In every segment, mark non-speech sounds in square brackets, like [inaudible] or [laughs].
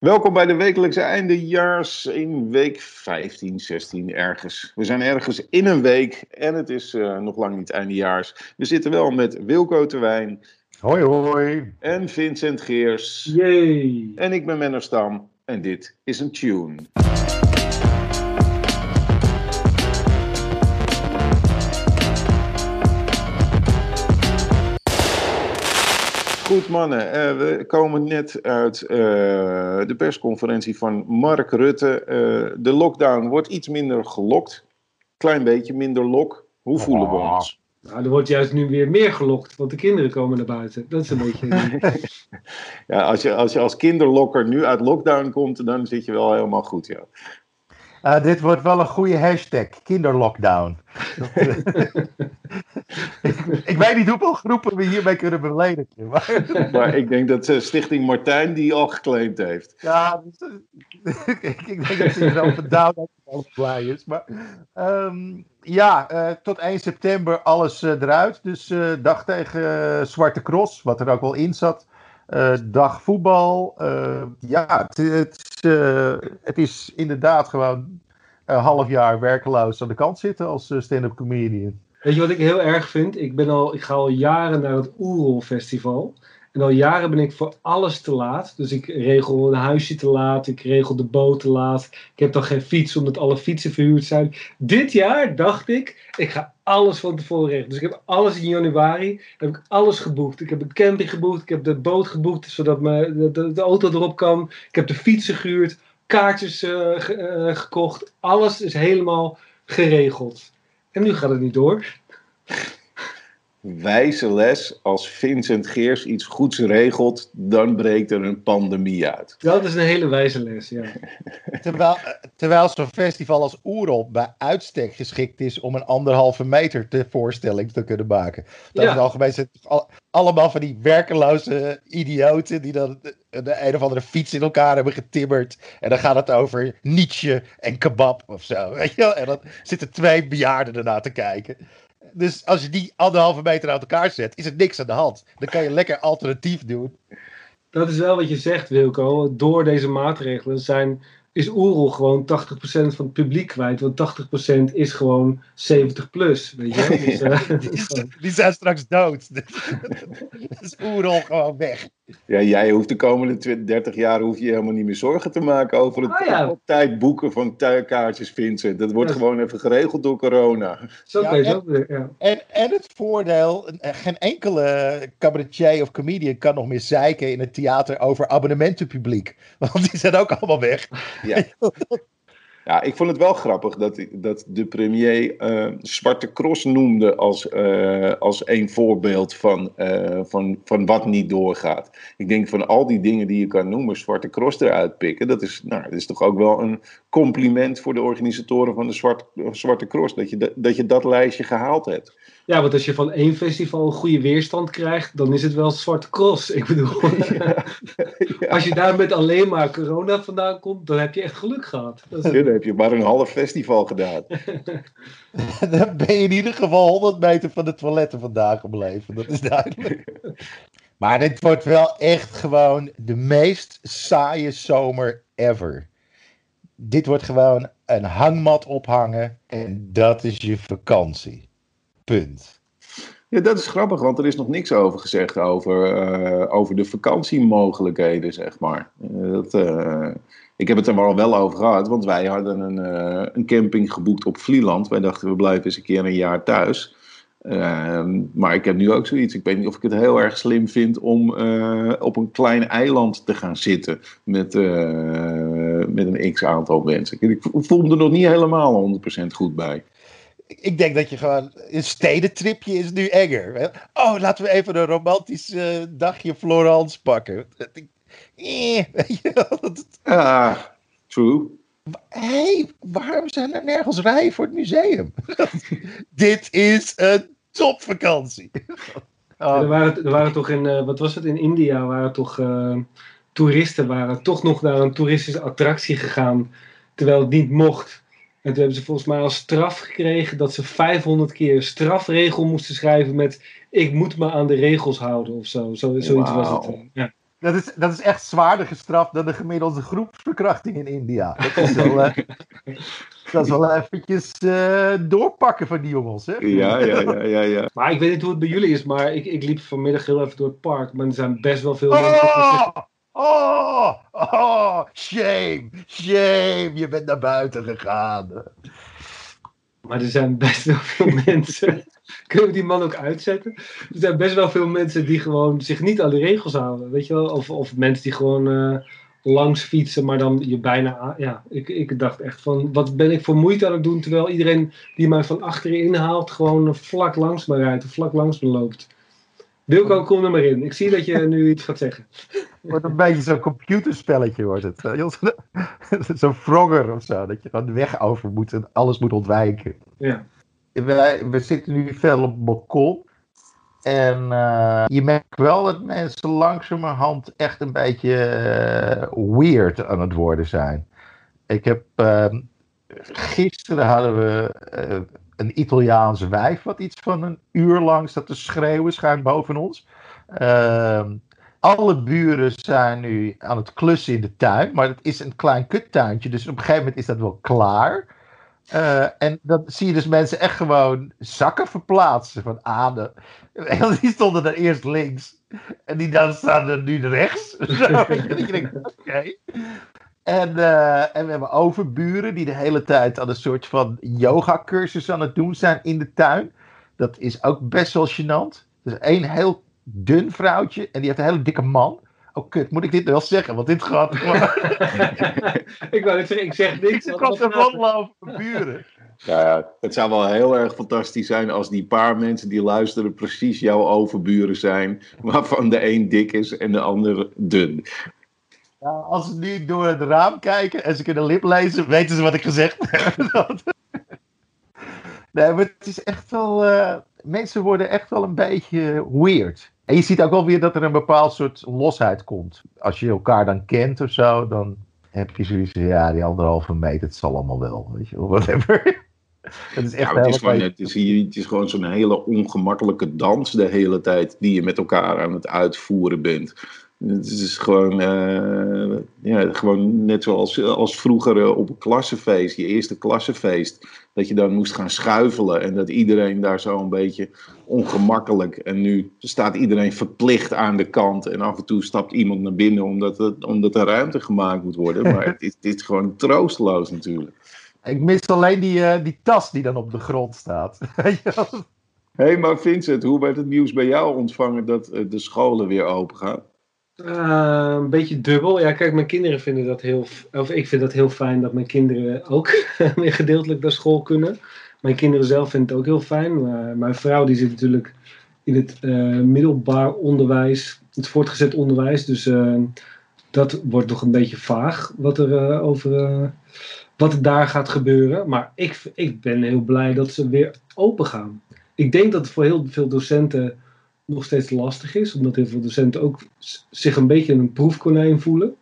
Welkom bij de wekelijkse eindejaars in week 15, 16 ergens. We zijn ergens in een week en het is uh, nog lang niet eindejaars. We zitten wel met Wilco Terwijn. Hoi hoi. En Vincent Geers. Yay. En ik ben Menno Stam en dit is een tune. Goed mannen, uh, we komen net uit uh, de persconferentie van Mark Rutte. Uh, de lockdown wordt iets minder gelokt. Klein beetje minder lok. Hoe voelen we Oh. ons? Nou, er wordt juist nu weer meer gelokt, want de kinderen komen naar buiten. Dat is een beetje... [laughs] ja, als je, als je als kinderlokker nu uit lockdown komt, dan zit je wel helemaal goed, ja. Uh, dit wordt wel een goede hashtag, kinderlockdown. [laughs] Ik, ik, weet niet hoeveel groepen we hiermee kunnen beledigen. Maar, [laughs] maar ik denk dat uh, Stichting Martijn die al geclaimd heeft. Ja, dus, [laughs] ik, ik, denk dat ze er al down blij is. Maar um, ja, uh, tot 1 september alles eruit. Dus dag tegen Zwarte Cross, wat er ook wel in zat. Dag voetbal. ja, het, het, het, is inderdaad gewoon een half jaar werkeloos aan de kant zitten als stand-up comedian. Weet je wat ik heel erg vind? Ik, ben al, ik ga al jaren naar het Oerol Festival. En al jaren ben ik voor alles te laat. Dus ik regel een huisje te laat. Ik regel de boot te laat. Ik heb dan geen fiets omdat alle fietsen verhuurd zijn. Dit jaar dacht ik, ik ga alles van tevoren regelen. Dus ik heb alles in januari, heb ik alles geboekt. Ik heb een camping geboekt. Ik heb de boot geboekt zodat me, de, de, auto erop kan. Ik heb de fietsen gehuurd. Kaartjes ge, uh, gekocht. Alles is helemaal geregeld. En nu gaat het niet door wijze les. Als Vincent Geers iets goeds regelt, dan breekt er een pandemie uit. Dat is een hele wijze les, ja. [laughs] terwijl terwijl zo'n festival als Oerol bij uitstek geschikt is om een anderhalve meter te voorstelling te kunnen maken. Dat ja. is algemeen zijn al, allemaal van die werkeloze idioten die dan de, de een of andere fiets in elkaar hebben getimmerd. En dan gaat het over Nietzsche en kebab of zo. Weet je? En dan zitten twee bejaarden ernaar te kijken. Dus als je die anderhalve meter uit elkaar zet, is er niks aan de hand. Dan kan je lekker alternatief doen. Dat is wel wat je zegt, Wilco. Door deze maatregelen zijn, is Oerol gewoon 80% van het publiek kwijt. Want 80% is gewoon 70 plus. Weet je? [laughs] Dus, uh, die, die, zijn straks dood. [laughs] Dus Oerol gewoon weg. Ja, jij hoeft de komende 20, 30 jaar hoef je helemaal niet meer zorgen te maken over het oh, ja. tijd boeken van kaartjes, Vincent. Dat wordt ja. gewoon even geregeld door corona. Zo ja, en, en, en het voordeel, geen enkele cabaretier of comedian kan nog meer zeiken in het theater over abonnementenpubliek. [laughs] Want die zijn ook allemaal weg. Ja. [laughs] Ja, ik vond het wel grappig dat, dat de premier uh, Zwarte Cross noemde als, uh, als een voorbeeld van, uh, van, van wat niet doorgaat. Ik denk van al die dingen die je kan noemen, Zwarte Cross eruit pikken, dat is, nou, dat is toch ook wel een compliment voor de organisatoren van de Zwarte, Zwarte Cross, dat je, dat, dat je dat lijstje gehaald hebt. Ja, want als je van één festival een goede weerstand krijgt, dan is het wel Zwarte Cross. Ik bedoel, [laughs] ja. Ja. [laughs] als je daar met alleen maar corona vandaan komt, dan heb je echt geluk gehad. Dat is... ja, dan heb je maar een half festival gedaan. [laughs] dan ben je in ieder geval 100 meter van de toiletten vandaag gebleven, dat is duidelijk. maar dit wordt wel echt gewoon de meest saaie zomer ever. Dit wordt gewoon een hangmat ophangen en dat is je vakantie. Ja, dat is grappig, want er is nog niks over gezegd over, uh, over de vakantiemogelijkheden, zeg maar. Uh, dat, uh, ik heb het er wel, wel over gehad, want wij hadden een, een camping geboekt op Vlieland. Wij dachten, we blijven eens een keer een jaar thuis. Ehm, maar ik heb nu ook zoiets. Ik weet niet of ik het heel erg slim vind om op een klein eiland te gaan zitten met, met een x aantal mensen. Ik voel me er nog niet helemaal 100% goed bij ik denk dat je gewoon een stedentripje is nu enger. Oh, laten we even een romantisch uh, dagje Florence pakken. Eh, [laughs] ah, true. Hé, hey, waarom zijn er nergens rijen voor het museum? [laughs] Dit is een topvakantie. Oh. [laughs] Er, waren, er waren toch in, uh, wat was het, in India waren toch uh, toeristen waren toch nog naar een toeristische attractie gegaan, terwijl het niet mocht. En toen hebben ze volgens mij als straf gekregen dat ze 500 keer een strafregel moesten schrijven met ik moet me aan de regels houden of zo. zo zoiets wow. was het. Ja. dat, is, dat is echt zwaarder gestraft dan de gemiddelde groepsverkrachting in India. Dat is wel, uh, [laughs] dat is wel eventjes uh, doorpakken van die jongens. Hè? Ja, ja, ja, ja, ja. Maar ik weet niet hoe het bij jullie is, maar ik, ik liep vanmiddag heel even door het park. Maar er zijn best wel veel oh! mensen. Oh, oh, shame, shame, je bent naar buiten gegaan. Maar er zijn best wel veel [laughs] mensen. Kunnen we die man ook uitzetten? Er zijn best wel veel mensen die gewoon zich niet aan de regels houden. Weet je wel? Of, of mensen die gewoon uh, langs fietsen, maar dan je bijna. Ja, ik, ik dacht echt van: wat ben ik voor moeite aan het doen? Terwijl iedereen die mij van achterin haalt, gewoon vlak langs me rijdt of vlak langs me loopt. Wilco, kom er maar in. Ik zie dat je nu iets gaat zeggen. wordt een beetje zo'n computerspelletje, wordt het. [laughs] zo'n Frogger of zo, dat je gewoon de weg over moet en alles moet ontwijken. Ja. Wij, we zitten nu veel op balkon. En uh, je merkt wel dat mensen langzamerhand echt een beetje uh, weird aan het worden zijn. Ik heb. Uh, gisteren hadden we een Italiaans wijf, wat iets van een uur lang staat te schreeuwen, schuin boven ons. Ehm, alle buren zijn nu aan het klussen in de tuin, maar het is een klein kuttuintje, dus op een gegeven moment is dat wel klaar. Uh, en dan zie je dus mensen echt gewoon zakken verplaatsen van aarde. En [laughs] die stonden er eerst links. En die dan staan er nu rechts. [laughs] Zo, je oké. En, uh, en we hebben overburen die de hele tijd aan een soort van yoga-cursus aan het doen zijn in de tuin. Dat is ook best wel gênant. Er is één heel dun vrouwtje en die heeft een hele dikke man. Oh kut, moet ik dit wel zeggen? Want dit gaat [laughs] ik wou net zeggen, ik zeg niks. Ik kan er rondlopen buren. Ja, het zou wel heel erg fantastisch zijn als die paar mensen die luisteren precies jouw overburen zijn. Waarvan de een dik is en de ander dun. Ja, als ze nu door het raam kijken en ze kunnen lip lezen, weten ze wat ik gezegd heb. [laughs] nee, maar het is echt wel. Uh, mensen worden echt wel een beetje weird. En je ziet ook wel weer dat er een bepaald soort losheid komt. Als je elkaar dan kent of zo, dan heb je zoiets van, ja, die anderhalve meter, het zal allemaal wel, weet je, whatever. [laughs] het is echt ja, het, is gewoon, het, is, het is gewoon zo'n hele ongemakkelijke dans de hele tijd die je met elkaar aan het uitvoeren bent. Het is gewoon, uh, ja, gewoon net zoals als vroeger uh, op een klassenfeest, je eerste klassenfeest, dat je dan moest gaan schuifelen en dat iedereen daar zo een beetje ongemakkelijk. En nu staat iedereen verplicht aan de kant en af en toe stapt iemand naar binnen omdat, het, omdat er ruimte gemaakt moet worden. Maar het is, het is gewoon troosteloos natuurlijk. Ik mis alleen die, uh, die tas die dan op de grond staat. Hé, [laughs] hey, maar Vincent, hoe werd het nieuws bij jou ontvangen dat de scholen weer open gaan? Uh, een beetje dubbel. Ja, kijk, mijn kinderen vinden dat heel. Of ik vind dat heel fijn dat mijn kinderen ook [laughs] weer gedeeltelijk naar school kunnen. Mijn kinderen zelf vinden het ook heel fijn. Mijn vrouw die zit natuurlijk in het uh, middelbaar onderwijs, het voortgezet onderwijs. Dus uh, dat wordt nog een beetje vaag wat er over. wat er daar gaat gebeuren. Maar ik, ik ben heel blij dat ze weer open gaan. Ik denk dat voor heel veel docenten nog steeds lastig is, omdat heel veel docenten ook zich een beetje een proefkonijn voelen.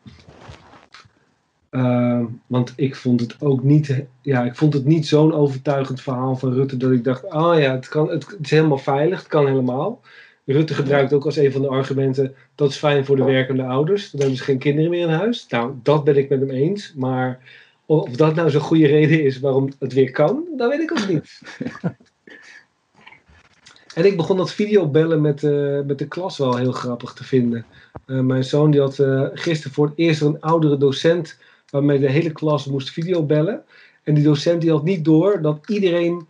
Uh, want ik vond het ook niet, ja, ik vond het niet zo'n overtuigend verhaal van Rutte dat ik dacht, ah ja, het, kan, het, is helemaal veilig, het kan helemaal. Rutte gebruikt ook als een van de argumenten, dat is fijn voor de werkende ouders, dan hebben ze geen kinderen meer in huis. Nou, dat ben ik met hem eens, maar of dat nou zo'n goede reden is waarom het weer kan, dat weet ik ook niet. [laughs] En ik begon dat videobellen met, uh, met de klas wel heel grappig te vinden. Uh, mijn zoon die had uh, gisteren voor het eerst een oudere docent waarmee de hele klas moest videobellen. En die docent die had niet door dat iedereen,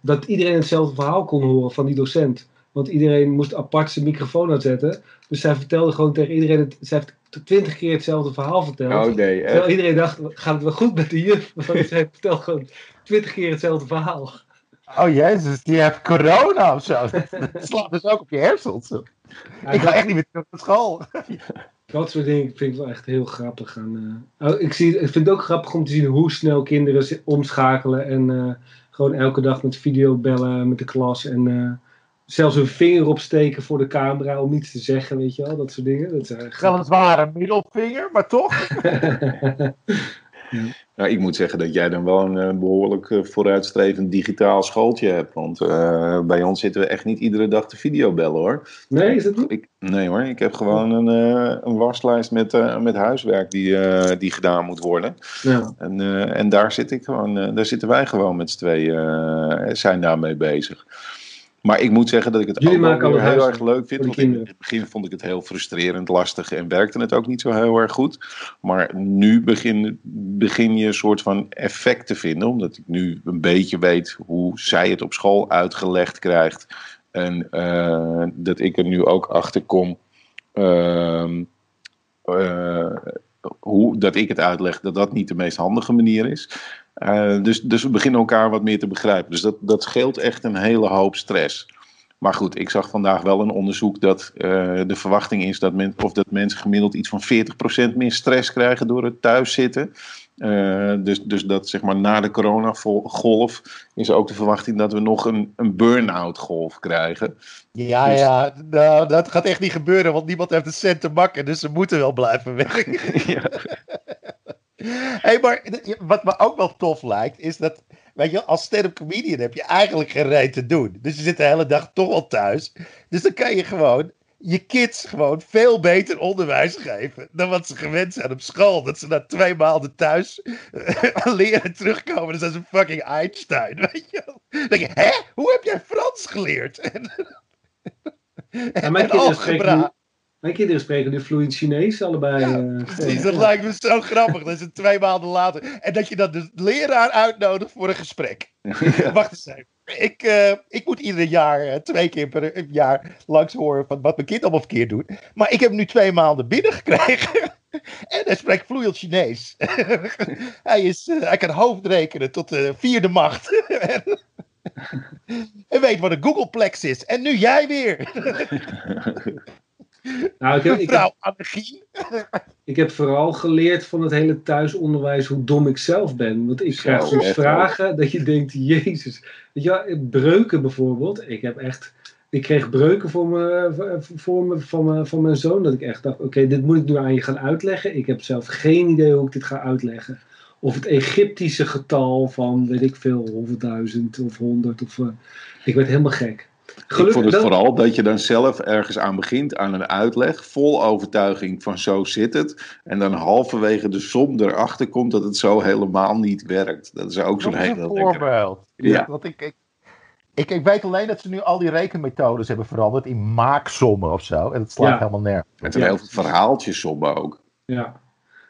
dat iedereen hetzelfde verhaal kon horen van die docent. Want iedereen moest apart zijn microfoon uitzetten. Dus zij vertelde gewoon tegen iedereen, het, zij heeft twintig keer hetzelfde verhaal verteld. Oh nee, Terwijl iedereen dacht, gaat het wel goed met de juf? [laughs] Want zij vertelt gewoon twintig keer hetzelfde verhaal. Oh jezus, die heeft corona of zo. [laughs] Dat slaat dus ook op je hersens. ik ga echt niet meer terug naar school. Dat soort dingen vind ik wel echt heel grappig. En, uh, ik, zie, ik vind het ook grappig om te zien hoe snel kinderen omschakelen. En uh, gewoon elke dag met video bellen met de klas. En uh, zelfs hun vinger opsteken voor de camera om iets te zeggen, weet je wel. Dat soort dingen. Dat is Weliswaar een middelvinger, maar toch. [laughs] Ja, ik moet zeggen dat jij dan wel een uh, behoorlijk uh, vooruitstrevend digitaal schooltje hebt. Want uh, bij ons zitten we echt niet iedere dag te videobellen hoor. Nee, is het niet? Ik, nee hoor, ik heb gewoon een, een waslijst met, met huiswerk die, die gedaan moet worden. Ja. En, en daar, zit ik gewoon, daar zitten wij gewoon met z'n tweeën, zijn daarmee bezig. Maar ik moet zeggen dat ik het Jullie ook heel erg leuk vind. Want in het begin vond ik het heel frustrerend, lastig en werkte het ook niet zo heel erg goed. Maar nu begin, begin je een soort van effect te vinden. Omdat ik nu een beetje weet hoe zij het op school uitgelegd krijgt. En uh, dat ik er nu ook achter kom. Uh, uh, hoe, dat ik het uitleg dat dat niet de meest handige manier is. Uh, dus, dus we beginnen elkaar wat meer te begrijpen. Dus dat, dat scheelt echt een hele hoop stress. Maar goed, ik zag vandaag wel een onderzoek dat uh, de verwachting is dat, men, of dat mensen gemiddeld iets van 40% meer stress krijgen door het thuiszitten. Uh, dus, dus dat zeg maar na de coronagolf is ook de verwachting dat we nog een, een burn-out golf krijgen. Ja, dus... ja, nou, dat gaat echt niet gebeuren, want niemand heeft een cent te makken, dus ze moeten wel blijven werken. [laughs] ja. Hey, maar wat me ook wel tof lijkt, is dat, weet je, als stand-up comedian heb je eigenlijk geen reet te doen. Dus je zit de hele dag toch al thuis. Dus dan kan je gewoon je kids gewoon veel beter onderwijs geven dan wat ze gewend zijn op school. Dat ze na twee maanden thuis [laughs] leren terugkomen. Dan zijn ze fucking Einstein, [laughs] weet je Dan denk je, hè? Hoe heb jij Frans geleerd? [laughs] en, en, kinderen spreken mijn kinderen spreken nu vloeiend Chinees, allebei. Ja, uh, precies, dat lijkt me zo grappig. Dat is het twee maanden later. En dat je dan de leraar uitnodigt voor een gesprek. [laughs] Ja. Wacht eens even. Ik, uh, ik moet ieder jaar, uh, twee keer per jaar, langs horen van wat mijn kind allemaal verkeerd doet. Maar ik heb hem nu twee maanden binnengekregen. [laughs] en hij spreekt vloeiend Chinees. [laughs] hij, is, hij kan hoofdrekenen tot de vierde macht. en weet wat een Googleplex is. En nu jij weer. Nou, ik heb, ik heb, ik heb vooral geleerd van het hele thuisonderwijs hoe dom ik zelf ben. Want ik krijg soms vragen dat je denkt, jezus. Weet je, breuken bijvoorbeeld. Ik heb echt... Ik kreeg breuken voor me, voor me, van, me, van mijn zoon. Dat ik echt dacht, oké, dit moet ik nu aan je gaan uitleggen. Ik heb zelf geen idee hoe ik dit ga uitleggen. Of het Egyptische getal van, weet ik veel, honderdduizend of honderd. Of, uh, ik werd helemaal gek. Gelukkig ik vond het vooral dat je dan zelf ergens aan begint, aan een uitleg, vol overtuiging van zo zit het. En dan halverwege de som erachter komt dat het zo helemaal niet werkt. Dat is ook zo'n hele... voorbeeld. Ja. Want ik, ik, ik, ik, weet alleen dat ze nu al die rekenmethodes hebben veranderd in maaksommen of zo. En dat slaat helemaal nergens. Met een heel veel verhaaltjes sommen ook. Ja.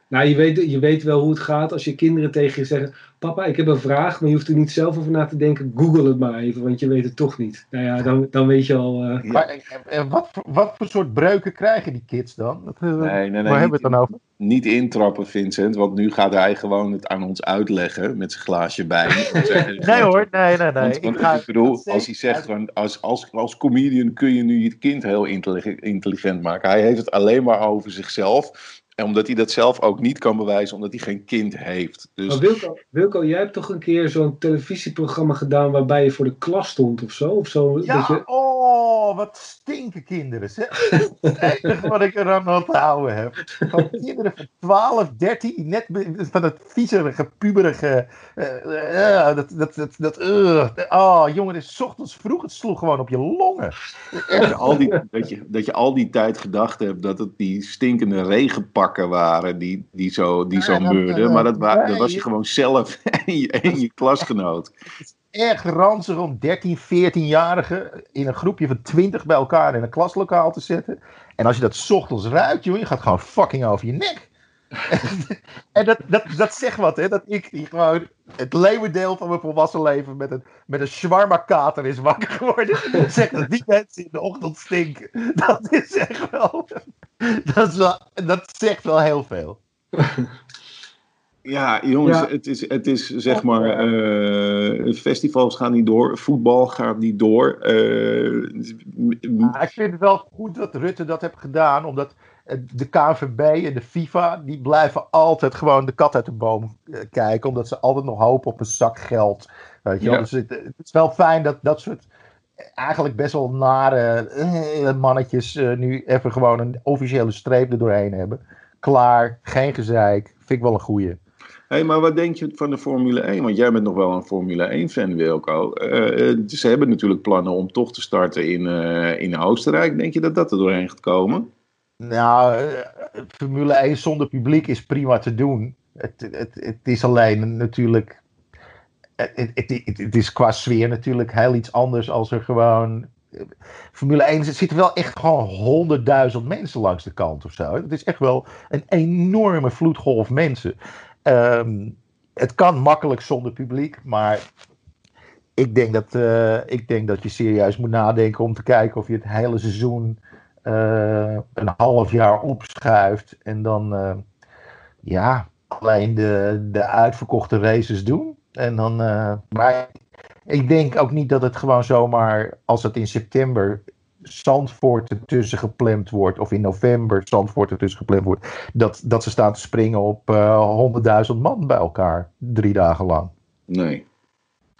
Nou, je weet, je weet wel hoe het gaat als je kinderen tegen je zeggen: Papa, ik heb een vraag, maar je hoeft er niet zelf over na te denken. Google het maar even, want je weet het toch niet. Nou ja, dan, dan weet je al. Uh... Maar, en wat, wat voor soort breuken krijgen die kids dan? Uh, nee, nee, nee. Waar hebben we het dan over? Niet intrappen, Vincent, want nu gaat hij gewoon het aan ons uitleggen met zijn glaasje bij. [laughs] nee hoor, nee, nee, nee. Want, ik, ga, ik bedoel, als hij zegt: van, als, als, als comedian kun je nu je kind heel intelligent maken. Hij heeft het alleen maar over zichzelf. En omdat hij dat zelf ook niet kan bewijzen, omdat hij geen kind heeft. Dus... Maar Wilco, Wilco, jij hebt toch een keer zo'n televisieprogramma gedaan waarbij je voor de klas stond of zo? Of zo ja, dat je... oh, wat stinken kinderen. Zeg. Het [laughs] enige wat ik er aan onthouden heb. Van kinderen van 12, 13, net van dat viezerige, puberige. Uh, dat, dat, dat, dat, uh, oh, jongen, het is ochtends vroeg, het sloeg gewoon op je longen. al die, dat, je, dat je al die tijd gedacht hebt dat het die stinkende regenpak waren die, die zo, die zo meurden. Maar dat, dat was je gewoon zelf [laughs] en je, en je klasgenoot. [laughs] Het is erg ranzig om 13, 14-jarigen in een groepje van 20 bij elkaar in een klaslokaal te zetten. En als je dat ochtends ruikt, joh, je gaat gewoon fucking over je nek. En dat, dat, dat zegt wat, hè? Dat ik die gewoon het leeuwendeel van mijn volwassen leven met een, met een shawarma-kater is wakker geworden. [laughs] Zegt dat die mensen in de ochtend stinken. Dat is echt wel. Dat, is wel, dat zegt wel heel veel. Ja, jongens, Het, is, het is zeg maar. Uh, festivals gaan niet door, voetbal gaat niet door. Uh, ik vind het wel goed dat Rutte dat heeft gedaan, omdat de KNVB en de FIFA, die blijven altijd gewoon de kat uit de boom eh, kijken, omdat ze altijd nog hopen op een zak geld. Weet je Dus het, het, is wel fijn dat dat soort eigenlijk best wel nare uh, mannetjes uh, nu even gewoon een officiële streep er doorheen hebben. Klaar, geen gezeik, vind ik wel een goeie. hey, maar wat denk je van de Formule 1? Want jij bent nog wel een Formule 1-fan, Wilco. Uh, ze hebben natuurlijk plannen om toch te starten in, in Oostenrijk. Denk je dat dat er doorheen gaat komen? Nou, Formule 1 zonder publiek is prima te doen. Het, het, het is alleen natuurlijk. Het, het, het, is qua sfeer natuurlijk heel iets anders als er gewoon. Formule 1 er zitten wel echt gewoon honderdduizend mensen langs de kant of zo. Het is echt wel een enorme vloedgolf mensen. Um, het kan makkelijk zonder publiek, maar ik denk, dat, uh, ik denk dat je serieus moet nadenken om te kijken of je het hele seizoen een half jaar opschuift en dan uh, ja, alleen de, de uitverkochte races doen. En dan, maar ik denk ook niet dat het gewoon zomaar, als het in september Zandvoort ertussen gepland wordt, of in november Zandvoort ertussen gepland wordt, dat, dat ze staan te springen op uh, 100.000 man bij elkaar, drie dagen lang. Nee.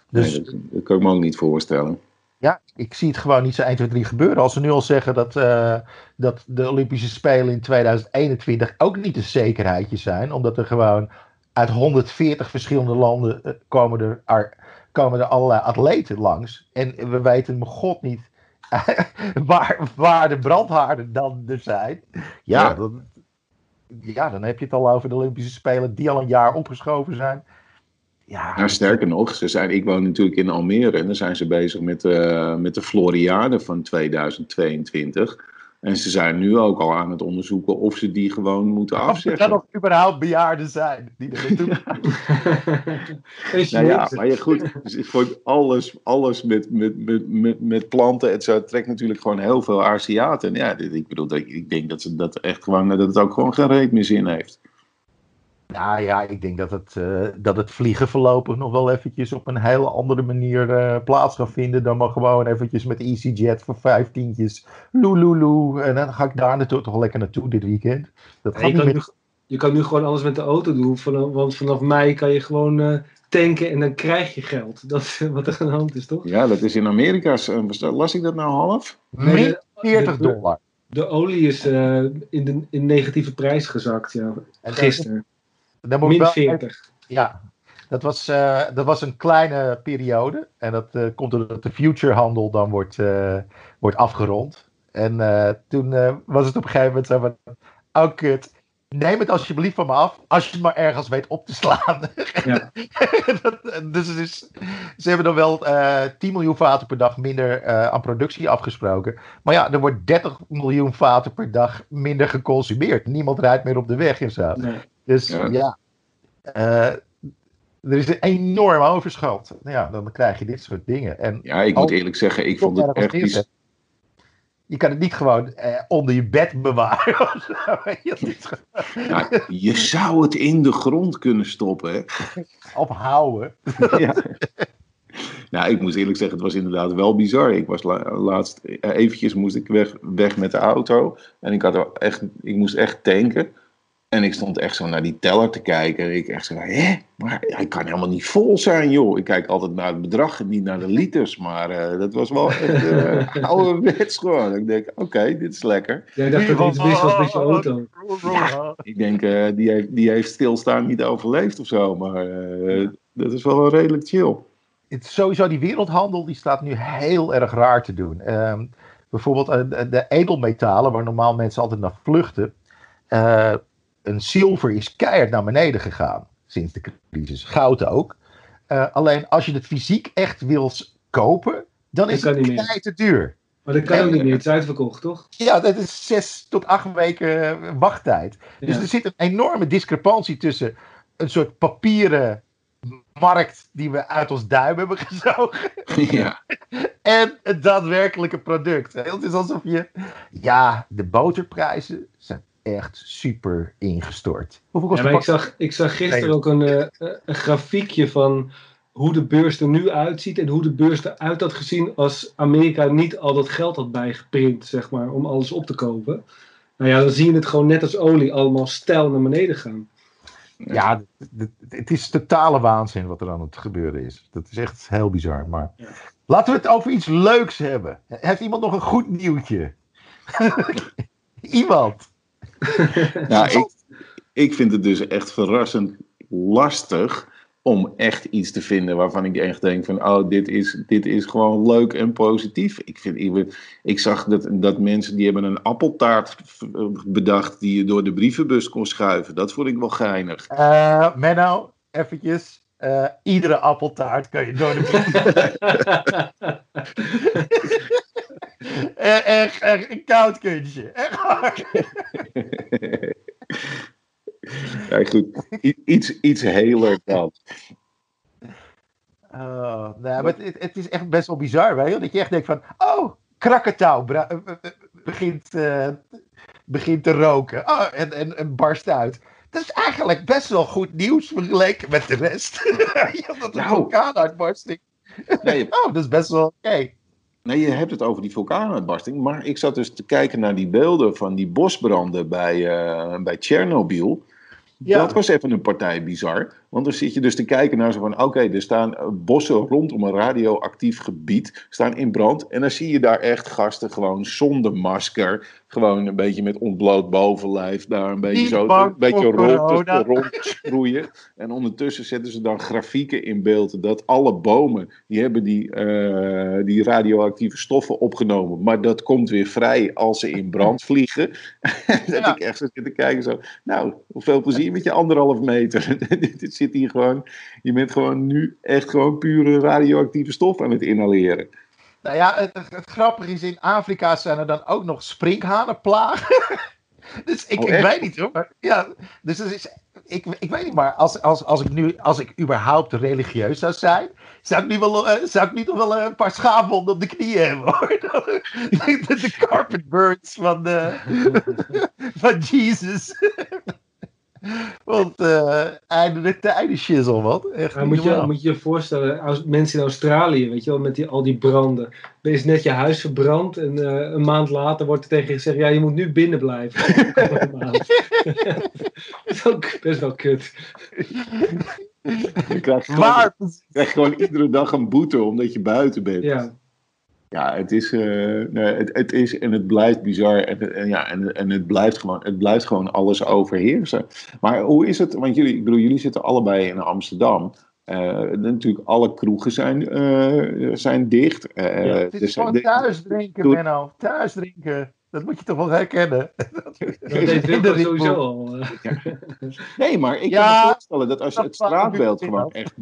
Dus, nee, dat, dat, kan ik me ook niet voorstellen. Ja, ik zie het gewoon niet zo 1, 2, 3 gebeuren. Als ze nu al zeggen dat, uh, dat de Olympische Spelen in 2021 ook niet een zekerheidje zijn, omdat er gewoon uit 140 verschillende landen uh, komen, er, komen er allerlei atleten langs. En we weten mijn god niet [laughs] waar, waar de brandhaarden dan er zijn. Ja, ja. Dan, ja, dan heb je het al over de Olympische Spelen die al een jaar opgeschoven zijn. Ja, nou, sterker nog, ze zijn, ik woon natuurlijk in Almere en dan zijn ze bezig met, uh, met de Floriade van 2022. En ze zijn nu ook al aan het onderzoeken of ze die gewoon moeten afzeggen. Of er nog überhaupt bejaarden zijn die er naartoe [laughs] nou ja, maar ja, goed. Dus alles, alles met, met, met, met, met planten en zo trekt natuurlijk gewoon heel veel Aziaten. Ja, ik bedoel, ik denk dat, ze dat, echt gewoon, dat het ook gewoon geen reet meer zin heeft. Nou ja, ik denk dat het, uh, dat het vliegen voorlopig nog wel eventjes op een hele andere manier uh, plaats gaat vinden. Dan maar gewoon eventjes met EasyJet voor vijftientjes. Loeloeloe. En dan ga ik daar naartoe toch lekker naartoe dit weekend. Dat gaat je, kan nu, je kan nu gewoon alles met de auto doen. Vanaf, want vanaf mei kan je gewoon uh, tanken en dan krijg je geld. [laughs] Dat is wat er aan de hand is, toch? Ja, dat is in Amerika. Las ik dat nou half? Nee, 40 dollar. De, de olie is in, de, in negatieve prijs gezakt, ja. Gisteren. Dat Min 40. ja, dat was, uh, dat was een kleine periode. En dat uh, komt doordat de futurehandel dan wordt, uh, wordt afgerond. En toen was het op een gegeven moment zo van... Oh kut, neem het alsjeblieft van me af. Als je het maar ergens weet op te slaan. [laughs] Ja. [laughs] dat, dus het is, ze hebben dan wel 10 miljoen vaten per dag minder aan productie afgesproken. Maar ja, er wordt 30 miljoen vaten per dag minder geconsumeerd. Niemand rijdt meer op de weg en zo. Nee. Dus ja, uh, er is een enorm overschot. Ja, dan krijg je dit soort dingen. En ja, ik moet eerlijk zeggen, ik vond het echt... Je kan het niet gewoon eh, onder je bed bewaren. [laughs] ja, je zou het in de grond kunnen stoppen. Hè? Of houden. [laughs] ja. Nou, ik moet eerlijk zeggen, het was inderdaad wel bizar. Ik was laatst, eh, eventjes moest ik weg, weg met de auto. En ik, had echt, ik moest echt tanken. En ik stond echt zo naar die teller te kijken. En ik echt zo, hè? Maar hij kan helemaal niet vol zijn, joh. Ik kijk altijd naar het bedrag en niet naar de liters. Maar uh, dat was wel echt uh, [laughs] ouderwets gewoon. Ik denk, oké, okay, dit is lekker. Jij dacht dat iets mis was met je auto. Ja, ik denk, uh, die, heeft, die heeft stilstaan niet overleefd of zo. Maar dat is wel redelijk chill. Het, sowieso, die wereldhandel die staat nu heel erg raar te doen. Ehm, bijvoorbeeld de edelmetalen, waar normaal mensen altijd naar vluchten een zilver is keihard naar beneden gegaan sinds de crisis. Goud ook. Uh, alleen als je het fysiek echt wil kopen, dan is het knijt te duur. Maar dat kan en, ook niet meer, het is uitverkocht, toch? Ja, dat is zes tot acht weken eh, wachttijd. Dus er zit een enorme discrepantie tussen een soort papieren markt die we uit ons duim hebben [laughs] gezogen. Ja. [laughs] en het daadwerkelijke product. Het is alsof je. Ja, de boterprijzen zijn echt super ingestort. Hoeveel kost ja, ik, zag, ik zag gisteren ook een, uh, een grafiekje van hoe de beurs er nu uitziet en hoe de beurs eruit had gezien als Amerika niet al dat geld had bijgeprint, zeg maar, om alles op te kopen. Nou ja, dan zie je het gewoon net als olie allemaal stijl naar beneden gaan. Ja, het is totale waanzin wat er aan het gebeuren is. Dat is echt heel bizar. Maar ja. laten we het over iets leuks hebben. Heeft iemand nog een goed nieuwtje? [laughs] iemand? Ja, [laughs] ik, ik vind het dus echt verrassend lastig om echt iets te vinden waarvan ik echt denk van, oh, dit is, dit is gewoon leuk en positief. Ik, vind, ik, ik zag dat, dat mensen die hebben een appeltaart bedacht die je door de brievenbus kon schuiven. Dat vond ik wel geinig. Uh, Menno, eventjes. Uh, iedere appeltaart kan je door de [laughs] Echt, echt, echt een koud kunstje. Echt hard. [laughs] Ja, goed. Iets, iets heler dan. Oh, nou, maar het, het, is echt best wel bizar, je? Dat je echt denkt van, oh, Krakatau begint, uh, begint te roken. Oh, en, en, en barst uit. Dat is eigenlijk best wel goed nieuws vergeleken met de rest. [laughs] dat een nou, vulkaanuitbarsting. Nee, [laughs] oh, dat is best wel oké. Nee, je hebt het over die vulkaanuitbarsting. Maar ik zat dus te kijken naar die beelden van die bosbranden bij, uh, bij Tsjernobyl. Ja. Dat was even een partij bizar. Want dan zit je dus te kijken naar zo van: oké, er staan eh, bossen rondom een radioactief gebied staan in brand. En dan zie je daar echt gasten gewoon zonder masker. Gewoon een beetje met ontbloot bovenlijf daar een beetje zo een beetje rond, [laughs] rond En ondertussen zetten ze dan grafieken in beeld dat alle bomen die hebben die, uh, die radioactieve stoffen opgenomen. Maar dat komt weer vrij als ze in brand vliegen. [laughs] dat ik echt zo zit te kijken zo. Nou, veel plezier met je anderhalf meter. [laughs] Zit hier gewoon. Je bent gewoon nu echt gewoon pure radioactieve stof aan het inhaleren. Nou ja, het, het, grappige is, in Afrika zijn er dan ook nog sprinkhanenplagen. [laughs] dus ik, oh, ik weet niet hoor. ja, dus is, ik, ik weet niet, maar als, als, als ik nu, als ik überhaupt religieus zou zijn, zou ik nu wel, uh, zou ik nu toch wel een paar schaafwonden op de knieën hebben hoor. [laughs] de, de carpet birds van, de, [laughs] van Jesus. Want uh, einde de tijden shizzle, wat. Echt moet, je, moet je je voorstellen, als mensen in Australië, weet je wel, met die, al die branden. Ben is net je huis verbrand en uh, een maand later wordt er tegen je gezegd, ja, je moet nu binnen blijven. [laughs] dat is ook best wel kut. Je krijgt gewoon, je krijgt gewoon iedere dag een boete omdat je buiten bent. Ja. Ja, het is, uh, nee, het, het, is en het blijft bizar. En, en, ja, en, en het, blijft gewoon, het blijft gewoon alles overheersen. Maar hoe is het? Want jullie, ik bedoel, jullie zitten allebei in Amsterdam. Uh, natuurlijk, alle kroegen zijn, uh, zijn dicht. ja, het is dus, gewoon thuis drinken, Benno. Thuis drinken. Dat moet je toch wel herkennen. [laughs] Dat, deed Wilco sowieso al. Nee, maar ik kan me voorstellen dat als je het straatbeeld gewoon echt,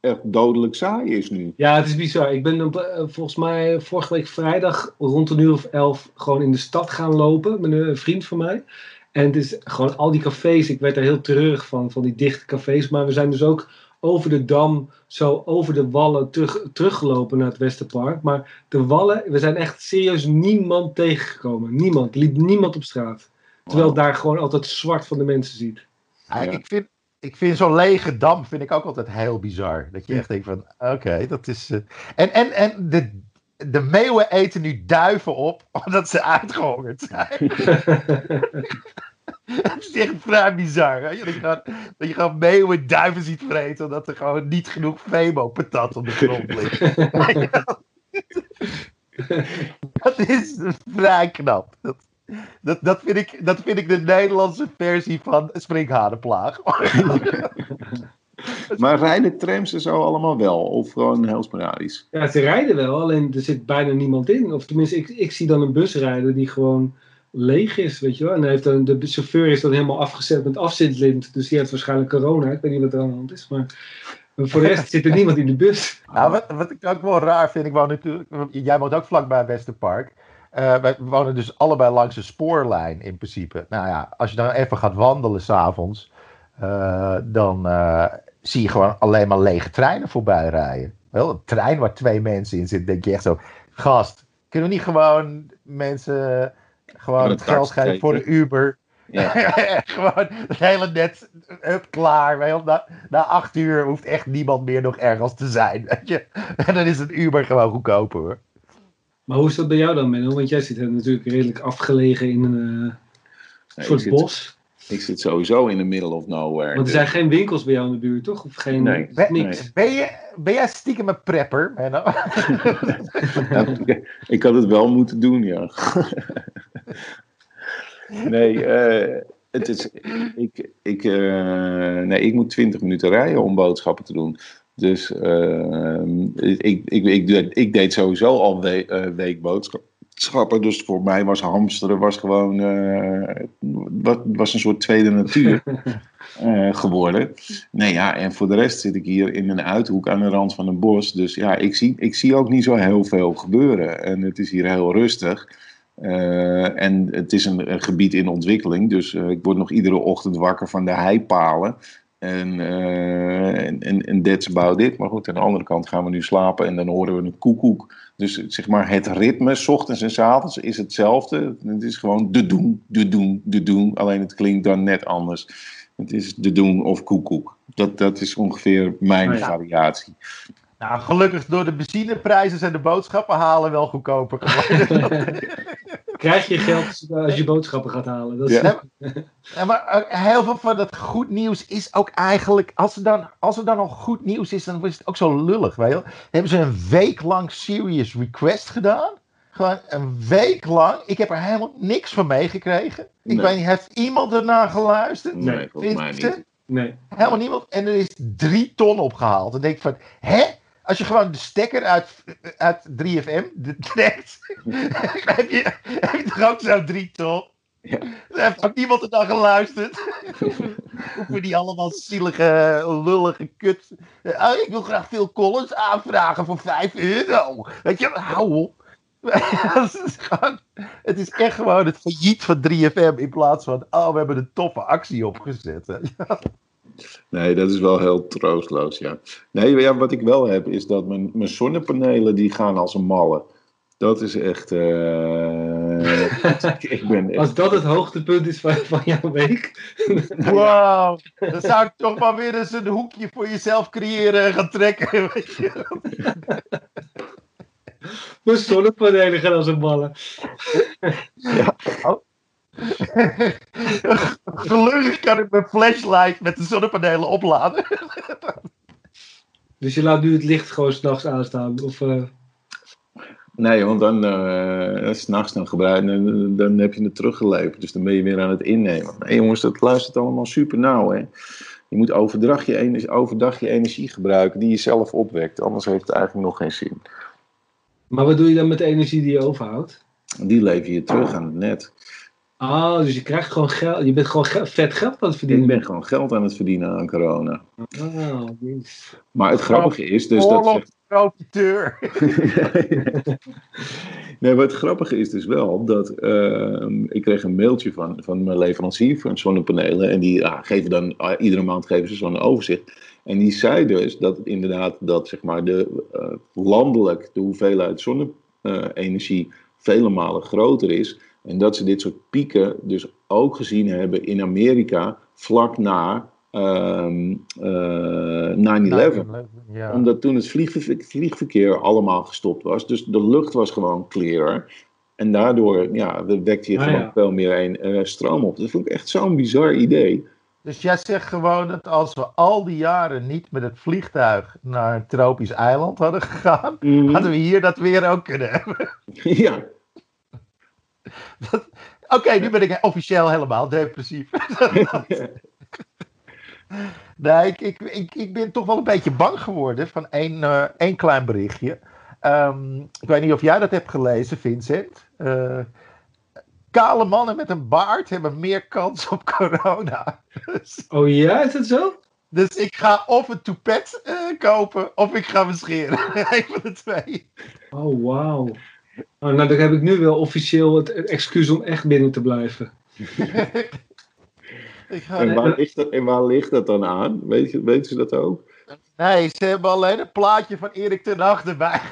echt dodelijk saai is nu. Ja, het is bizar. Ik ben eh, volgens mij vorige week vrijdag rond een uur of elf gewoon in de stad gaan lopen met een vriend van mij. En het is gewoon al die cafés, ik werd er heel treurig van, van die dichte cafés. Maar we zijn dus ook over de dam, zo over de wallen terug, teruggelopen naar het Westerpark. Maar de wallen, we zijn echt serieus niemand tegengekomen. Niemand, liep niemand op straat. Terwijl daar gewoon altijd zwart van de mensen ziet. Ja, Ik vind, ik vind zo'n lege dam vind ik ook altijd heel bizar. Dat je echt denkt van, oké, dat is... Uh... En, en, en de, de meeuwen eten nu duiven op, [laughs] omdat ze uitgehongerd zijn. [laughs] [laughs] Het is echt vrij bizar. Hè? Dat, je gewoon, dat je gewoon meeuwen duiven ziet vreten. Omdat er gewoon niet genoeg Femo-patat op de grond ligt. [laughs] dat is vrij knap. Dat, dat, dat, vind ik, dat vind ik de Nederlandse versie van springhadenplaag. [laughs] maar rijden trams er zo allemaal wel? Of gewoon heel sporadisch? Ja, ze rijden wel. Alleen er zit bijna niemand in. Of tenminste, ik, ik zie dan een bus rijden die gewoon leeg is, weet je wel. En heeft dan, de chauffeur is dan helemaal afgezet met afzitlint, dus die heeft waarschijnlijk corona. Ik weet niet wat er aan de hand is, maar voor de rest zit er niemand in de bus. [laughs] Nou, wat, wat ik ook wel raar vind, ik woon natuurlijk, jij woont ook vlakbij Westerpark. Uh, wij wonen dus allebei langs de spoorlijn in principe. Nou ja, als je dan even gaat wandelen s'avonds, uh, dan uh, zie je gewoon alleen maar lege treinen voorbij rijden. Wel, een trein waar twee mensen in zitten, denk je echt zo, gast, kunnen we niet gewoon mensen gewoon het geld geven voor de Uber. Ja. [laughs] gewoon het hele net up, klaar. Na, na acht uur hoeft echt niemand meer nog ergens te zijn. Weet je? En dan is het Uber gewoon goedkoper hoor. Maar hoe is dat bij jou dan, Menno? Want jij zit natuurlijk redelijk afgelegen in een uh, soort bos. Ik zit sowieso in the middle of nowhere. Want er zijn geen winkels bij jou in de buurt, toch? Of geen, nee, niks. Ben, je, ben jij stiekem een prepper, Menno? ik, [laughs] ik had het wel moeten doen, ja. [laughs] [laughs] Nee, uh, het is, ik, ik, uh, nee, ik moet 20 minuten rijden om boodschappen te doen. Dus uh, ik, ik, ik, ik, deed sowieso al we, uh, weekboodschappen. Dus voor mij was hamsteren was gewoon wat, was een soort tweede natuur [laughs] geworden. Nee, ja, en voor de rest zit ik hier in een uithoek aan de rand van een bos. Dus ja, ik zie, ik zie ook niet zo heel veel gebeuren. En het is hier heel rustig. Uh, en het is een, een, gebied in ontwikkeling, dus uh, ik word nog iedere ochtend wakker van de heipalen. En, uh, en, en, en that's about it. Maar goed, aan de andere kant gaan we nu slapen en dan horen we een koekoek. Dus zeg maar, het ritme, s ochtends en s avonds, is hetzelfde. Het is gewoon de doen, de doen, de doen. Alleen het klinkt dan net anders. Het is de doen of koekoek. Dat, dat is ongeveer mijn oh ja. variatie. Nou, gelukkig door de benzineprijzen zijn de boodschappen halen wel goedkoper geworden. [laughs] Krijg je geld als je boodschappen gaat halen. Dat is... ja. ja. maar eh, heel veel van dat goed nieuws is ook eigenlijk... Als er, dan, als er dan al goed nieuws is, dan is het ook zo lullig. Weet je? Hebben ze een week lang Serious Request gedaan? Gewoon een week lang. Ik heb er helemaal niks van meegekregen. Ik weet niet, heeft iemand ernaar geluisterd? Nee, volgens mij niet. Nee. Helemaal niemand. En er is drie ton opgehaald. Dan denk ik van, hè? Als je gewoon de stekker uit, uit 3FM trekt, [laughs] heb, je, heb je toch ook zo'n drie ton? Ja. Er heeft ook niemand er dan geluisterd. [laughs] Hoeven die allemaal zielige, lullige kut. Oh, ik wil graag veel Collins aanvragen voor 5 euro. Weet je, hou op. [laughs] het, is gewoon, het is echt gewoon het failliet van 3FM in plaats van, oh, we hebben een toffe actie opgezet. Nee, dat is wel heel troostloos, ja. Nee, ja, wat ik wel heb, is dat mijn, mijn zonnepanelen, die gaan als een malle. Dat is echt... Uh, [laughs] ik ben echt... Als dat het hoogtepunt is van, van jouw week. [laughs] Wauw, dan zou ik toch maar weer eens een hoekje voor jezelf creëren en gaan trekken. [laughs] Mijn zonnepanelen gaan als een malle. Ja. Oh. [laughs] Gelukkig kan ik mijn flashlight met de zonnepanelen opladen. dus je laat nu het licht gewoon s'nachts aanstaan? Of, uh... Nee, want dan uh, s'nachts dan gebruik dan, dan heb je het teruggeleverd. Dus dan ben je weer aan het innemen. Nee jongens, dat luistert allemaal super nauw hè. Je moet overdag je, energie, overdag je energie gebruiken die je zelf opwekt. Anders heeft het eigenlijk nog geen zin. Maar wat doe je dan met de energie die je overhoudt? Die lever je terug aan het net. Oh, dus je krijgt gewoon geld. Je bent gewoon vet geld aan het verdienen. Ik ben gewoon geld aan het verdienen aan corona. Oh, maar het grappige is dus dat. Profiteur. [laughs] nee, maar het grappige is dus wel dat uh, ik kreeg een mailtje van, van mijn leverancier van zonnepanelen. En die ja, geven dan, uh, iedere maand geven ze zo'n overzicht. En die zei dus dat inderdaad dat zeg maar de, uh, landelijk de hoeveelheid zonne-energie vele malen groter is en dat ze dit soort pieken dus ook gezien hebben in Amerika vlak na um, uh, 9-11. Ja. Omdat toen het vliegverkeer allemaal gestopt was. Dus de lucht was gewoon clearer. En daardoor ja, wekte je ah, gewoon ja. veel meer een, uh, stroom op. Dat vond ik echt zo'n bizar idee. Dus jij zegt gewoon dat als we al die jaren niet met het vliegtuig naar een tropisch eiland hadden gegaan, mm. hadden we hier dat weer ook kunnen hebben. [laughs] Ja, [laughs] Oké, nu ben ik officieel helemaal depressief. [laughs] nee, ik, ik, ik, ik, ben toch wel een beetje bang geworden van één, uh, één klein berichtje. Um, ik weet niet of jij dat hebt gelezen, Vincent. Uh, kale mannen met een baard hebben meer kans op corona. oh ja, is dat zo? Dus ik ga of een toepet uh, kopen of ik ga me scheren. [laughs] Eén van de twee. Oh, wauw. Oh, nou, dan heb ik nu wel officieel het excuus om echt binnen te blijven. [laughs] en, waar ligt dat, en waar ligt dat dan aan? Weet je, weten ze dat ook? Nee, ze hebben alleen een plaatje van Erik ten Hag erbij [laughs]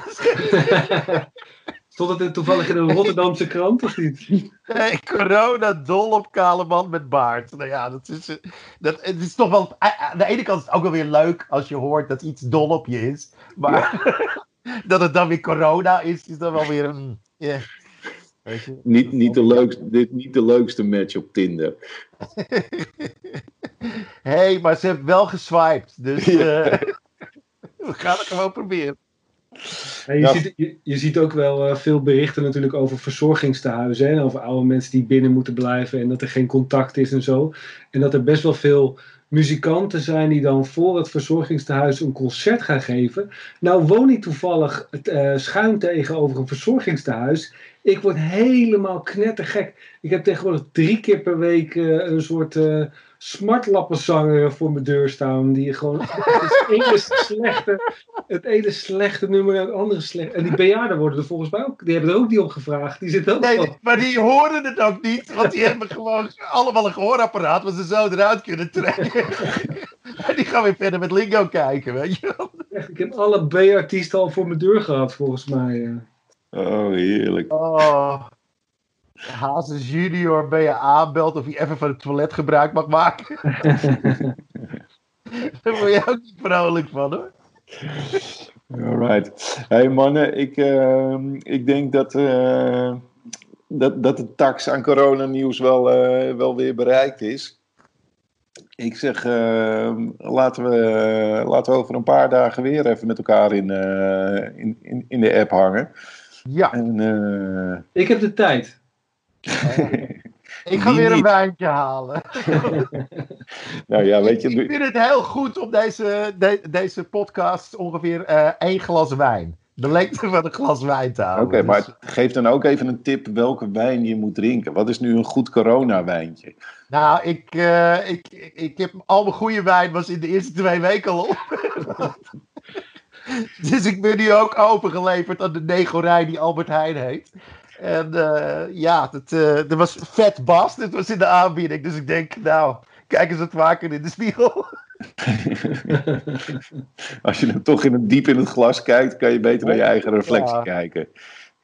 Stond het toevallig in een Rotterdamse krant of niet? Nee, corona dol op kale man met baard. Nou ja, dat is, dat, het is toch wel... Aan de ene kant is het ook wel weer leuk als je hoort dat iets dol op je is. Maar [laughs] [laughs] dat het dan weer corona is, is dan wel weer een. Yeah. Weet je? Niet, niet, de leukste, dit, niet de leukste match op Tinder. [laughs] hey, maar ze hebben wel geswiped. Dus uh, [laughs] we gaan het gewoon proberen. je, Ja. ziet, je, je ziet ook wel eh, veel berichten natuurlijk over verzorgingstehuizen. Hè, en over oude mensen die binnen moeten blijven en dat er geen contact is en zo. En dat er best wel veel muzikanten zijn die dan voor het verzorgingstehuis een concert gaan geven. Nou woon ik toevallig eh, schuin tegenover een verzorgingstehuis. Ik word helemaal knettergek. Ik heb tegenwoordig drie keer per week eh, een soort eh smartlappenzanger voor mijn deur staan. Die gewoon het ene slechte, het ene slechte nummer en het andere slecht. En die bejaarden worden er volgens mij ook. Die hebben er ook niet op gevraagd. Die zitten ook Nee, maar die horen het ook niet, want die [laughs] hebben gewoon allemaal een gehoorapparaat waar ze zo eruit kunnen trekken. en [laughs] die gaan weer verder met Lingo kijken, weet je wel. Echt, ik heb alle B-artiesten al voor mijn deur gehad, volgens mij. Oh, heerlijk. Oh. Hazes junior ben je aanbelt of hij even van het toilet gebruik mag maken. [laughs] Daar word je ook niet vrolijk van hoor. Alright. Hey mannen, ik, ehm, ik denk dat, eh, dat, dat de tax aan coronanieuws wel, eh, wel weer bereikt is. Ik zeg, ehm, laten, we, laten we over een paar dagen weer even met elkaar in, eh, in, in, in de app hangen. Ja, En, eh, Ik heb de tijd. [laughs] ik ga Wie weer een niet? wijntje halen. [laughs] nou ja, weet je, Ik vind het heel goed om deze, de- deze podcast ongeveer eh, één glas wijn. De lengte van een glas wijn te Oké, houden. maar Dus, geef dan ook even een tip welke wijn je moet drinken. Wat is nu een goed corona-wijntje? nou, ik, eh, ik, ik, ik heb al mijn goede wijn was in de eerste twee weken al op. [laughs] [laughs] dus ik ben nu ook opengeleverd aan de Negorij die Albert Heijn heet. En eh, ja, eh, er was vet bas, dit was in de aanbieding. Dus ik denk, nou, kijk eens wat vaker in de spiegel. [laughs] Als je dan toch in het, diep in het glas kijkt, kan je beter naar je eigen reflectie Ja. kijken.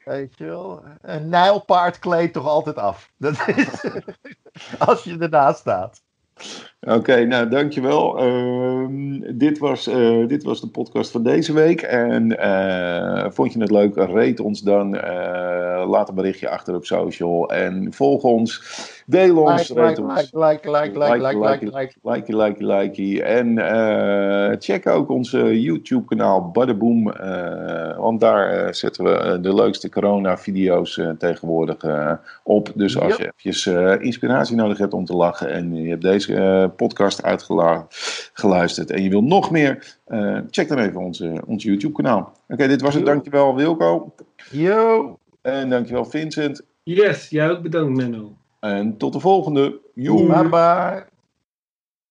Weet je wel, een nijlpaard kleedt toch altijd af. Dat is, [laughs] als je ernaast staat. Oké, nou dankjewel. Ehm dit, was, eh, dit was de podcast van deze week. En eh, vond je het leuk? Rate ons dan. Eh, laat een berichtje achter op social. En volg ons. Deel ons. Like, like, ons. like, like, like, like, like, like, like. Likey, likey, likey. En check ook onze YouTube-kanaal Badaboom. eh, want daar zetten we de leukste corona-video's eh, tegenwoordig op. Dus als je eventjes inspiratie nodig hebt om te lachen en je hebt deze podcast uitgeluisterd en je wil nog meer, eh, check dan even onze, ons YouTube-kanaal. Oké, dit was het. Yo. Dankjewel Wilco. Yo. En dankjewel Vincent. Yes, jij ook bedankt, Menno. En tot de volgende. Joe. Bye bye.